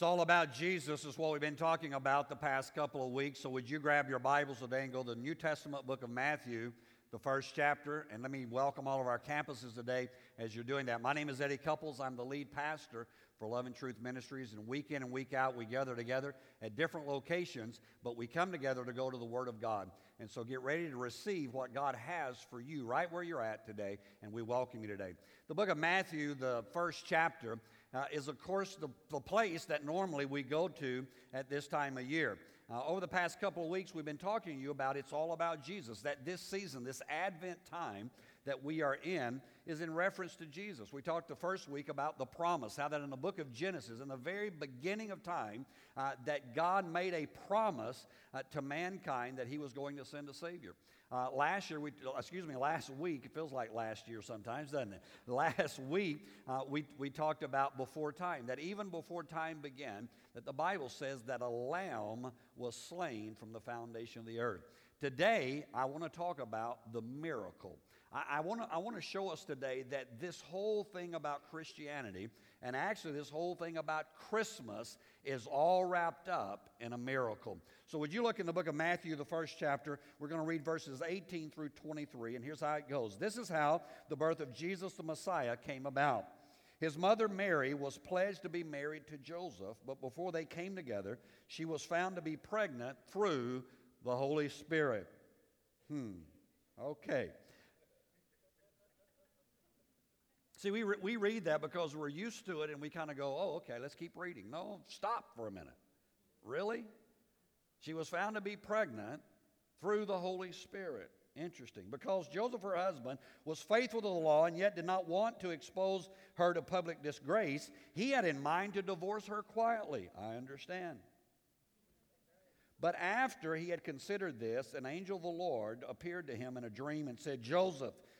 It's all about Jesus, is what we've been talking about the past couple of weeks. So, would you grab your Bibles today and go to the New Testament book of Matthew, the first chapter? And let me welcome all of our campuses today as you're doing that. My name is Eddie Couples. I'm the lead pastor for Love and Truth Ministries. And week in and week out, we gather together at different locations, but we come together to go to the Word of God. And so get ready to receive what God has for you right where you're at today. And we welcome you today. The book of Matthew, the first chapter, uh, is, of course, the, the place that normally we go to at this time of year. Uh, over the past couple of weeks, we've been talking to you about it's all about Jesus, that this season, this Advent time that we are in, is in reference to Jesus. We talked the first week about the promise, how that in the book of Genesis, in the very beginning of time, uh, that God made a promise uh, to mankind that he was going to send a Savior. Uh, last year, we, excuse me, last week, it feels like last year sometimes, doesn't it? Last week, uh, we, we talked about before time, that even before time began, that the Bible says that a lamb was slain from the foundation of the earth. Today, I want to talk about the miracle. I, want to I show us today that this whole thing about Christianity, and actually this whole thing about Christmas, is all wrapped up in a miracle. So, would you look in the book of Matthew, the first chapter? We're going to read verses 18 through 23, and here's how it goes. This is how the birth of Jesus the Messiah came about. His mother Mary was pledged to be married to Joseph, but before they came together, she was found to be pregnant through the Holy Spirit. Hmm, okay. See, we, re- we read that because we're used to it and we kind of go, oh, okay, let's keep reading. No, stop for a minute. Really? She was found to be pregnant through the Holy Spirit. Interesting. Because Joseph, her husband, was faithful to the law and yet did not want to expose her to public disgrace, he had in mind to divorce her quietly. I understand. But after he had considered this, an angel of the Lord appeared to him in a dream and said, Joseph,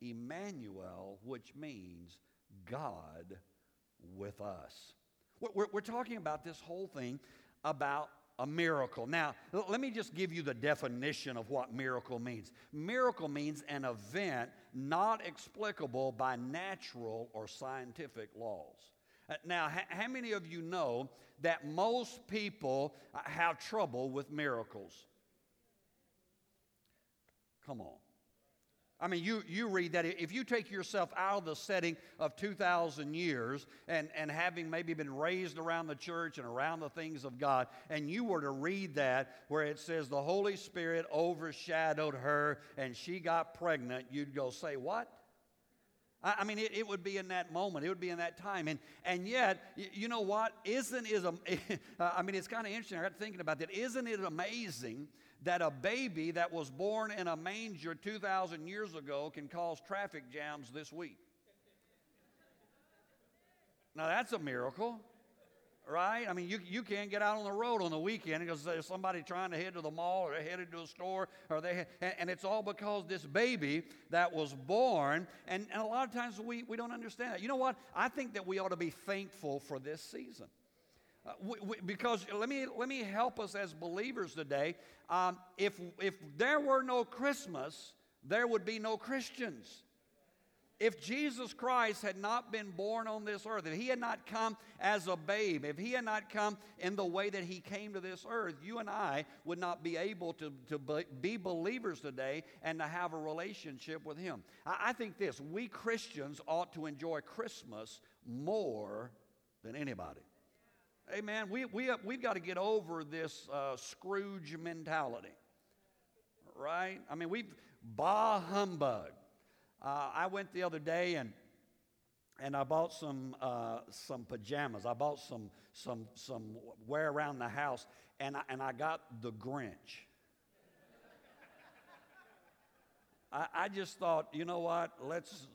Emmanuel, which means God with us. We're, we're, talking about this whole thing about a miracle. Now, let me just give you the definition of what miracle means. Miracle means an event not explicable by natural or scientific laws. Uh, now, how many of you know that most people uh, have trouble with miracles? Come on. I mean, you, you read that if you take yourself out of the setting of 2,000 years and, and having maybe been raised around the church and around the things of God, and you were to read that where it says the Holy Spirit overshadowed her and she got pregnant, you'd go, say, What? I mean, it, it, would be in that moment. It would be in that time. And, and yet, you know what? Isn't it, uh, I mean, it's kind of interesting. I got thinking about that. Isn't it amazing that a baby that was born in a manger 2,000 years ago can cause traffic jams this week. Now, that's a miracle, right? I mean, you, you can't get out on the road on the weekend because there's somebody trying to head to the mall or they're headed to a store, or they, and, and it's all because this baby that was born, and, and a lot of times we, we don't understand that. You know what? I think that we ought to be thankful for this season. Uh, we, we, because let me, let me help us as believers today. Um, if, if there were no Christmas, there would be no Christians. If Jesus Christ had not been born on this earth, if he had not come as a babe, if he had not come in the way that he came to this earth, you and I would not be able to, to be believers today and to have a relationship with him. I, I think this we Christians ought to enjoy Christmas more than anybody. Amen. We, we, we've got to get over this uh, Scrooge mentality, right? I mean, we've, bah humbug. Uh, I went the other day and and I bought some uh, some pajamas. I bought some some some wear around the house, and I, and I got the Grinch. I, I just thought, you know what? Let's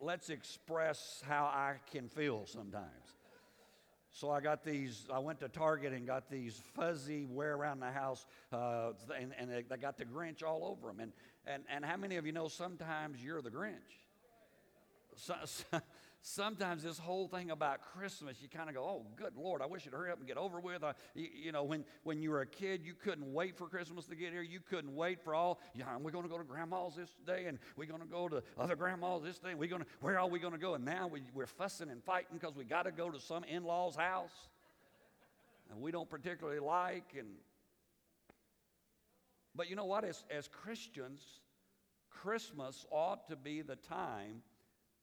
let's express how I can feel sometimes. So I got these, I went to Target and got these fuzzy wear around the house, uh, and, and they, they got the Grinch all over them. And, and, and how many of you know sometimes you're the Grinch? So, so, sometimes this whole thing about Christmas, you kind of go, oh, good Lord, I wish you'd hurry up and get over with. Uh, you, you, know, when, when you were a kid, you couldn't wait for Christmas to get here. You couldn't wait for all, yeah, we're going to go to grandma's this day, and we're going to go to other grandma's this day. We're going to, where are we going to go? And now we, we're fussing and fighting because we got to go to some in law's house. And we don't particularly like. And, but you know what? As, as Christians, Christmas ought to be the time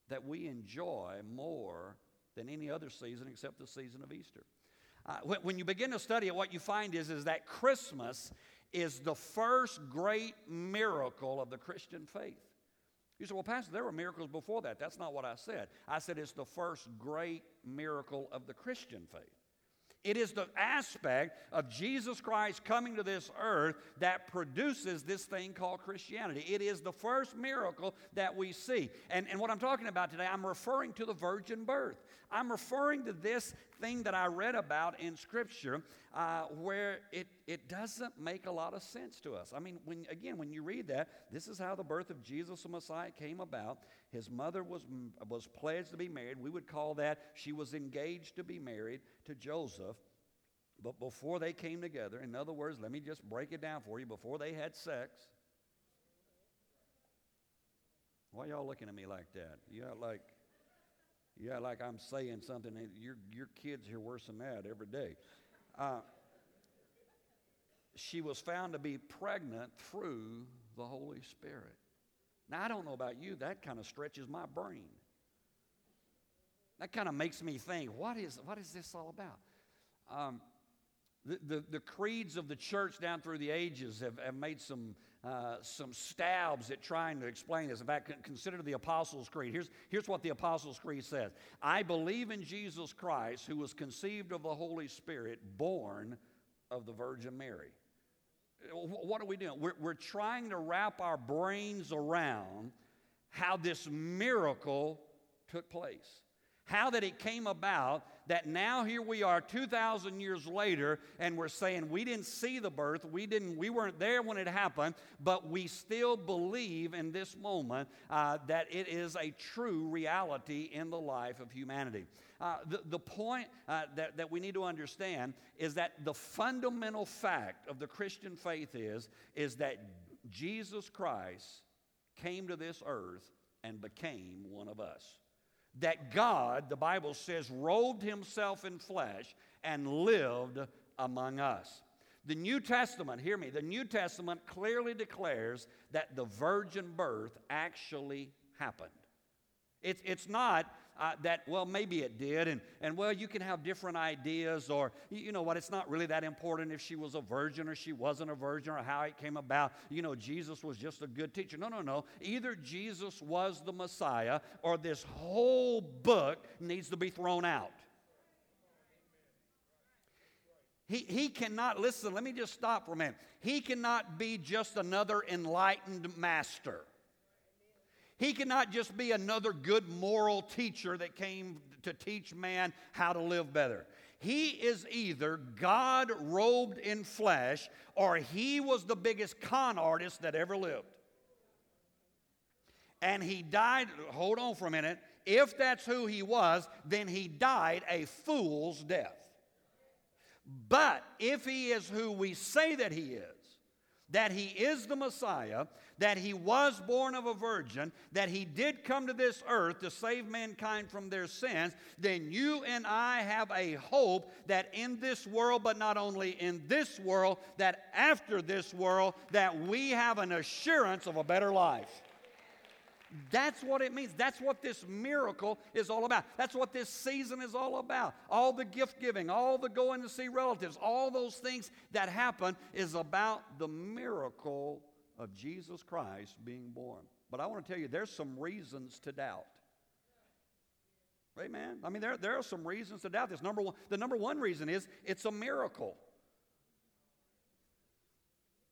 that we enjoy more than any other season except the season of Easter. Uh, when, when, you begin to study it, what you find is, is that Christmas is the first great miracle of the Christian faith. You say, well, Pastor, there were miracles before that. That's not what I said. I said it's the first great miracle of the Christian faith. It is the aspect of Jesus Christ coming to this earth that produces this thing called Christianity. It is the first miracle that we see. And, and what I'm talking about today, I'm referring to the virgin birth. I'm referring to this thing that I read about in Scripture uh, where it, it doesn't make a lot of sense to us. I mean, when, again, when you read that, this is how the birth of Jesus the Messiah came about. His mother was, was pledged to be married. We would call that she was engaged to be married to Joseph. But before they came together, in other words, let me just break it down for you. Before they had sex, why y'all looking at me like that? You act like, act like I'm saying something. Your, your kids hear worse than that every day. Uh, she was found to be pregnant through the Holy Spirit. Now, I don't know about you, that kind of stretches my brain. That kind of makes me think, what is, what is this all about? Um, the, the, the, creeds of the church down through the ages have, have made some, uh, some stabs at trying to explain this. In fact, consider the Apostles' Creed. Here's, here's what the Apostles' Creed says I believe in Jesus Christ, who was conceived of the Holy Spirit, born of the Virgin Mary. What are we doing? We're, we're trying to wrap our brains around how this miracle took place. How that it came about that now here we are 2,000 years later and we're saying we didn't see the birth, we, didn't, we weren't there when it happened, but we still believe in this moment uh, that it is a true reality in the life of humanity. Uh, the, the point uh, that, that we need to understand is that the fundamental fact of the Christian faith is, is that Jesus Christ came to this earth and became one of us. That God, the Bible says, robed himself in flesh and lived among us. The New Testament, hear me, the New Testament clearly declares that the virgin birth actually happened. It's, it's not uh, that, well, maybe it did, and, and well, you can have different ideas, or you know what, it's not really that important if she was a virgin or she wasn't a virgin or how it came about. You know, Jesus was just a good teacher. No, no, no. Either Jesus was the Messiah, or this whole book needs to be thrown out. He, he cannot, listen, let me just stop for a minute. He cannot be just another enlightened master. He cannot just be another good moral teacher that came to teach man how to live better. He is either God robed in flesh or he was the biggest con artist that ever lived. And he died, hold on for a minute. If that's who he was, then he died a fool's death. But if he is who we say that he is, that he is the Messiah, that he was born of a virgin, that he did come to this earth to save mankind from their sins, then you and I have a hope that in this world, but not only in this world, that after this world, that we have an assurance of a better life. That's what it means. That's what this miracle is all about. That's what this season is all about. All the gift giving, all the going to see relatives, all those things that happen is about the miracle of Jesus Christ being born. But I want to tell you, there's some reasons to doubt. Amen. I mean, there, there are some reasons to doubt this. Number one, the number one reason is it's a miracle.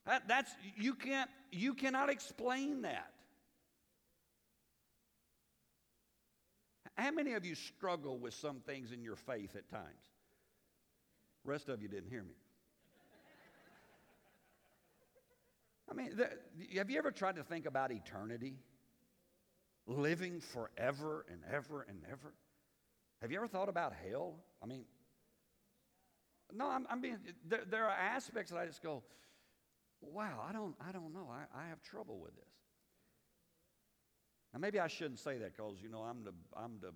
That, that's you can't you cannot explain that. How many of you struggle with some things in your faith at times? rest of you didn't hear me. I mean, the, have you ever tried to think about eternity? Living forever and ever and ever? Have you ever thought about hell? I mean, no, I'm, I'm being, there, there, are aspects that I just go, wow, I don't, I don't know. I, I have trouble with this. Now, maybe I shouldn't say that because, you know, I'm the, I'm the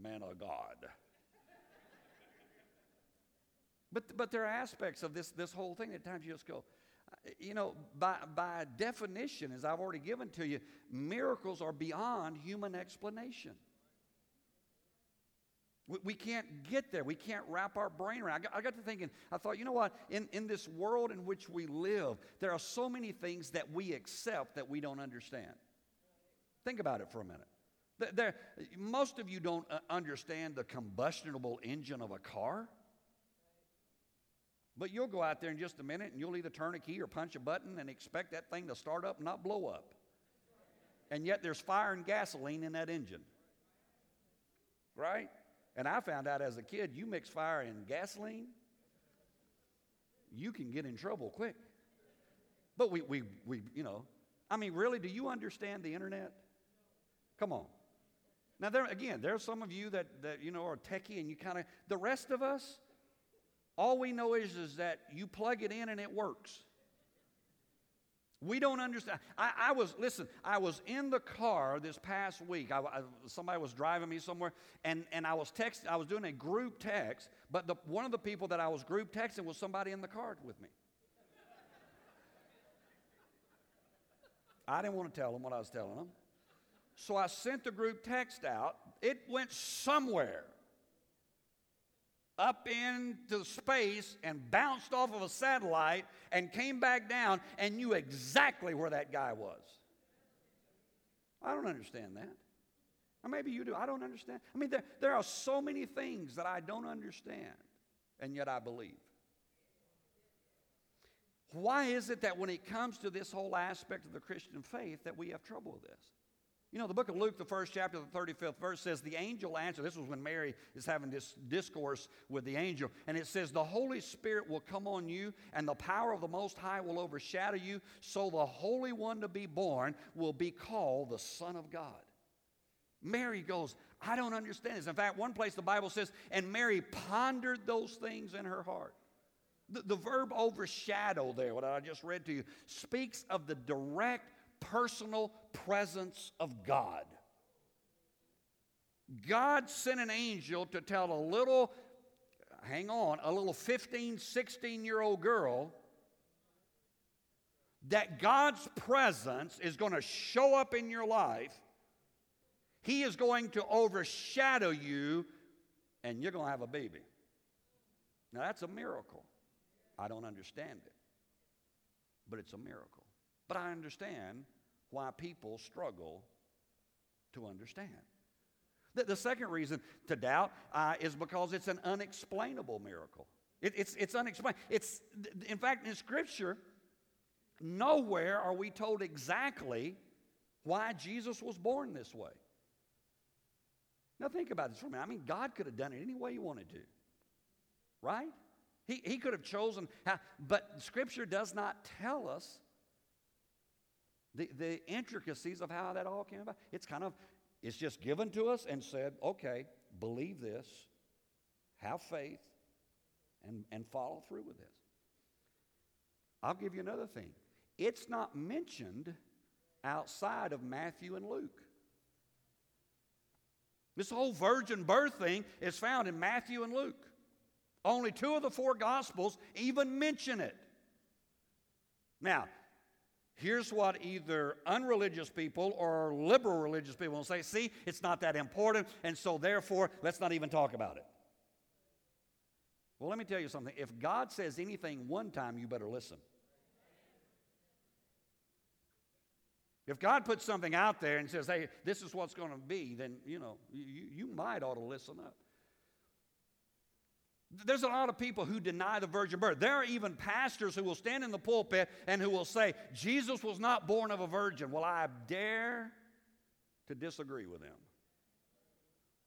man of God. but, but there are aspects of this, this whole thing at times you just go, uh, you know, by, by definition, as I've already given to you, miracles are beyond human explanation. We, we can't get there. We can't wrap our brain around. I got, I got to thinking, I thought, you know what? In, in this world in which we live, there are so many things that we accept that we don't understand. Think about it for a minute. There, most of you don't uh, understand the combustible engine of a car. But you'll go out there in just a minute and you'll either turn a key or punch a button and expect that thing to start up and not blow up. And yet there's fire and gasoline in that engine. Right? And I found out as a kid, you mix fire and gasoline, you can get in trouble quick. But we, we, we, you know, I mean, really, do you understand the internet? Come on. Now, there again, there are some of you that, that you know are techie, and you kind of. The rest of us, all we know is, is that you plug it in and it works. We don't understand. I, I, was, listen, I was in the car this past week. I, I, somebody was driving me somewhere, and, and I was texting, I was doing a group text, but the, one of the people that I was group texting was somebody in the car with me. I didn't want to tell them what I was telling them. So I sent the group text out. It went somewhere up into space and bounced off of a satellite and came back down and knew exactly where that guy was. I don't understand that. Or maybe you do. I don't understand. I mean, there, there are so many things that I don't understand, and yet I believe. Why is it that when it comes to this whole aspect of the Christian faith that we have trouble with this? You know, the book of Luke, the first chapter, the 35th verse says, The angel answered. This was when Mary is having this discourse with the angel. And it says, The Holy Spirit will come on you, and the power of the Most High will overshadow you. So the Holy One to be born will be called the Son of God. Mary goes, I don't understand this. In fact, one place the Bible says, And Mary pondered those things in her heart. The, the verb overshadow there, what I just read to you, speaks of the direct personal presence of God. God sent an angel to tell a little, hang on, a little 15, 16 year old girl that God's presence is going to show up in your life. He is going to overshadow you, and you're going to have a baby. Now, that's a miracle. I don't understand it, but it's a miracle. But I understand why people struggle to understand. The, the second reason to doubt uh, is because it's an unexplainable miracle. It, it's, it's unexplained. It's, in fact, in Scripture, nowhere are we told exactly why Jesus was born this way. Now, think about this for a minute. I mean, God could have done it any way He wanted to, right? He, he could have chosen, how, but Scripture does not tell us the, the intricacies of how that all came about. It's kind of, it's just given to us and said, okay, believe this, have faith, and, and follow through with this. I'll give you another thing. It's not mentioned outside of Matthew and Luke. This whole virgin birth thing is found in Matthew and Luke. Only two of the four Gospels even mention it. Now, here's what either unreligious people or liberal religious people will say see, it's not that important, and so therefore, let's not even talk about it. Well, let me tell you something. If God says anything one time, you better listen. If God puts something out there and says, hey, this is what's going to be, then, you know, you, you might ought to listen up. There's a lot of people who deny the virgin birth. There are even pastors who will stand in the pulpit and who will say, Jesus was not born of a virgin. Well, I dare to disagree with them.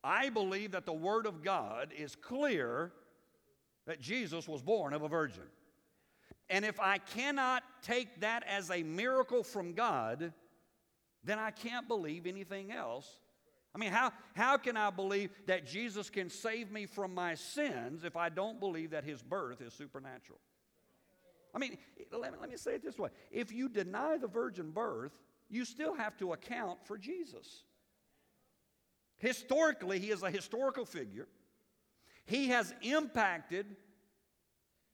I believe that the Word of God is clear that Jesus was born of a virgin. And if I cannot take that as a miracle from God, then I can't believe anything else. I mean, how, how can I believe that Jesus can save me from my sins if I don't believe that his birth is supernatural? I mean, let me, let me say it this way if you deny the virgin birth, you still have to account for Jesus. Historically, he is a historical figure. He has impacted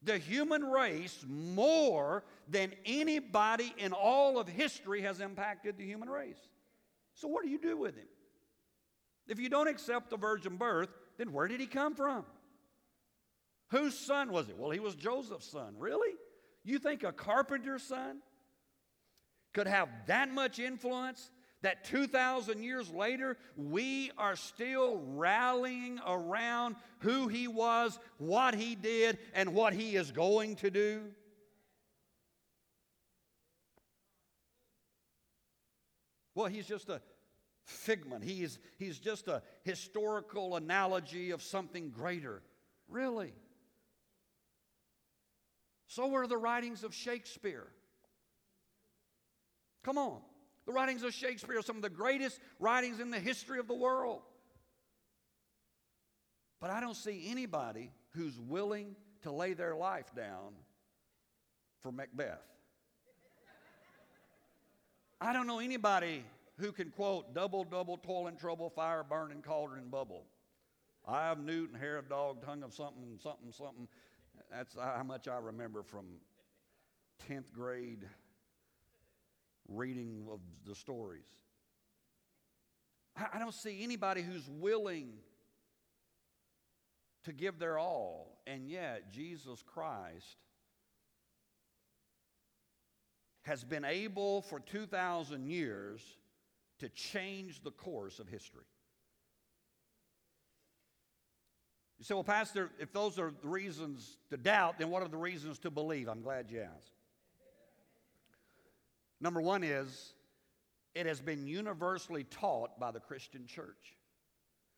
the human race more than anybody in all of history has impacted the human race. So, what do you do with him? If you don't accept the virgin birth, then where did he come from? Whose son was it? Well, he was Joseph's son. Really? You think a carpenter's son could have that much influence that 2,000 years later, we are still rallying around who he was, what he did, and what he is going to do? Well, he's just a figment. He's, he's just a historical analogy of something greater. Really? So are the writings of Shakespeare. Come on. The writings of Shakespeare are some of the greatest writings in the history of the world. But I don't see anybody who's willing to lay their life down for Macbeth. I don't know anybody who can quote double, double, toil and trouble, fire, burn, and cauldron, bubble. Eye of newt and hair of dog, tongue of something, something, something. That's how much I remember from 10th grade reading of the stories. I don't see anybody who's willing to give their all, and yet Jesus Christ has been able for 2,000 years to change the course of history. You say, well, Pastor, if those are the reasons to doubt, then what are the reasons to believe? I'm glad you asked. Number one is it has been universally taught by the Christian church.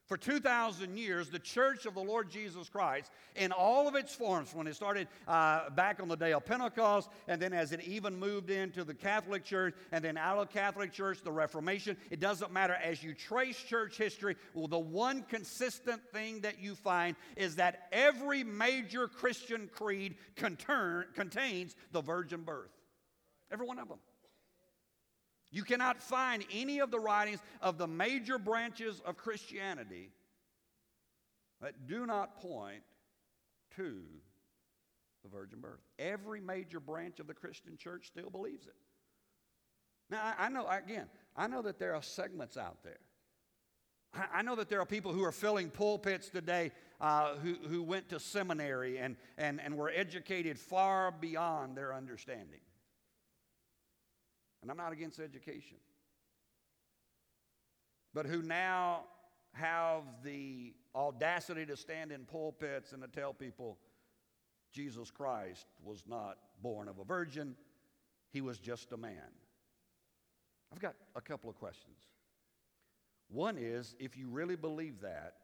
For 2,000 years, the church of the Lord Jesus Christ, in all of its forms, when it started uh, back on the day of Pentecost, and then as it even moved into the Catholic Church, and then out of Catholic Church, the Reformation, it doesn't matter. As you trace church history, well, the one consistent thing that you find is that every major Christian creed contains the virgin birth. Every one of them. You cannot find any of the writings of the major branches of Christianity that do not point to the virgin birth. Every major branch of the Christian church still believes it. Now, I, know, again, I know that there are segments out there. I, I know that there are people who are filling pulpits today uh, who, who went to seminary and, and, and were educated far beyond their understanding. And I'm not against education. But who now have the audacity to stand in pulpits and to tell people Jesus Christ was not born of a virgin, he was just a man. I've got a couple of questions. One is if you really believe that,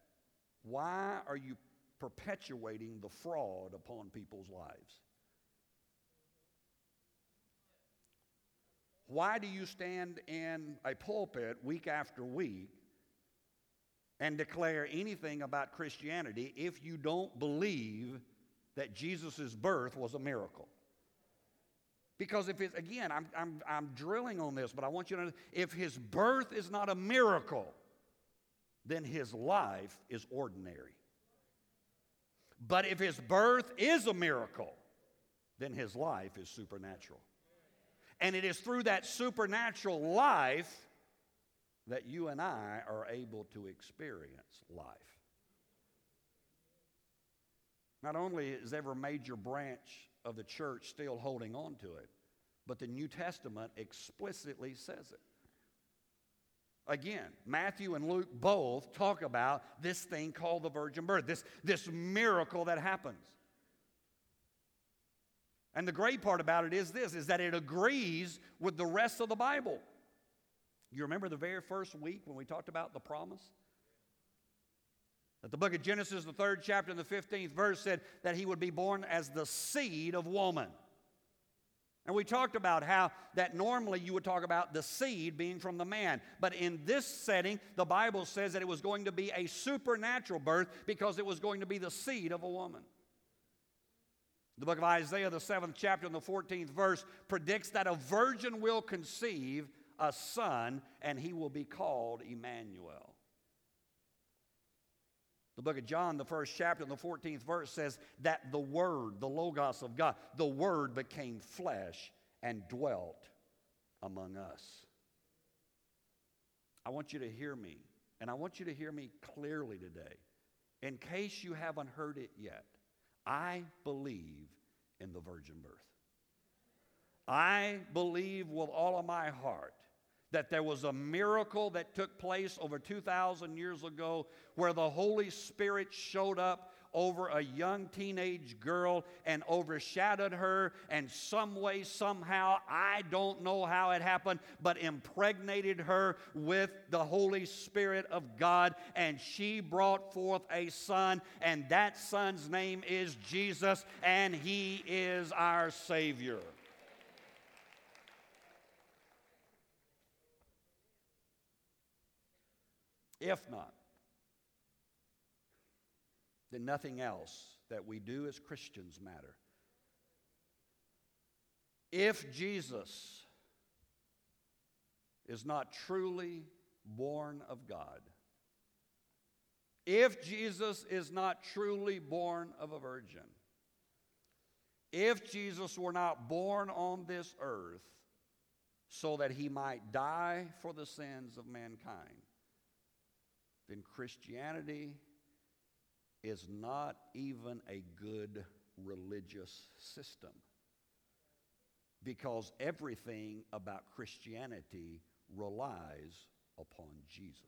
why are you perpetuating the fraud upon people's lives? Why do you stand in a pulpit week after week and declare anything about Christianity if you don't believe that Jesus' birth was a miracle? Because if it's, again, I'm, I'm, I'm drilling on this, but I want you to know if his birth is not a miracle, then his life is ordinary. But if his birth is a miracle, then his life is supernatural. And it is through that supernatural life that you and I are able to experience life. Not only is every major branch of the church still holding on to it, but the New Testament explicitly says it. Again, Matthew and Luke both talk about this thing called the virgin birth, this, this miracle that happens. And the great part about it is this is that it agrees with the rest of the Bible. You remember the very first week when we talked about the promise? That the book of Genesis, the third chapter and the 15th verse, said that he would be born as the seed of woman. And we talked about how that normally you would talk about the seed being from the man. But in this setting, the Bible says that it was going to be a supernatural birth because it was going to be the seed of a woman. The book of Isaiah, the seventh chapter and the 14th verse, predicts that a virgin will conceive a son and he will be called Emmanuel. The book of John, the first chapter and the 14th verse says that the Word, the Logos of God, the Word became flesh and dwelt among us. I want you to hear me, and I want you to hear me clearly today. In case you haven't heard it yet, I believe in the virgin birth. I believe with all of my heart that there was a miracle that took place over 2,000 years ago where the Holy Spirit showed up over a young teenage girl and overshadowed her, and some way, somehow, I don't know how it happened, but impregnated her with the Holy Spirit of God, and she brought forth a son, and that son's name is Jesus, and he is our Savior. If not, then nothing else that we do as Christians matter. If Jesus is not truly born of God, if Jesus is not truly born of a virgin, if Jesus were not born on this earth so that he might die for the sins of mankind, then Christianity is not even a good religious system. Because everything about Christianity relies upon Jesus.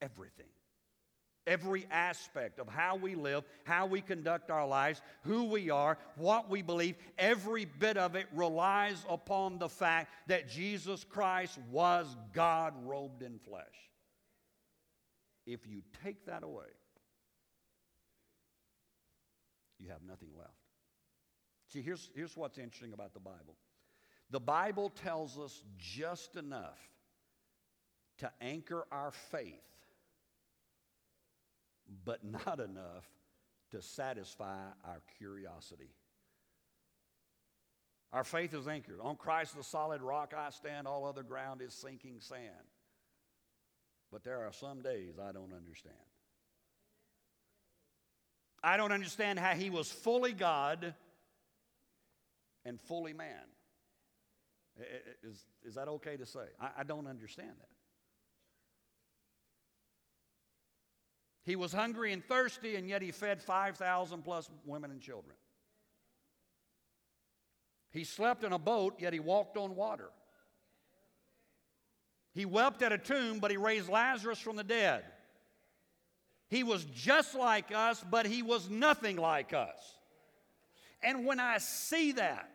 Everything. Every aspect of how we live, how we conduct our lives, who we are, what we believe, every bit of it relies upon the fact that Jesus Christ was God robed in flesh. If you take that away, you have nothing left. See, here's, here's what's interesting about the Bible the Bible tells us just enough to anchor our faith but not enough to satisfy our curiosity. Our faith is anchored. On Christ, the solid rock I stand, all other ground is sinking sand. But there are some days I don't understand. I don't understand how he was fully God and fully man. Is, is that okay to say? I, I don't understand that. He was hungry and thirsty, and yet he fed 5,000 plus women and children. He slept in a boat, yet he walked on water. He wept at a tomb, but he raised Lazarus from the dead. He was just like us, but he was nothing like us. And when I see that,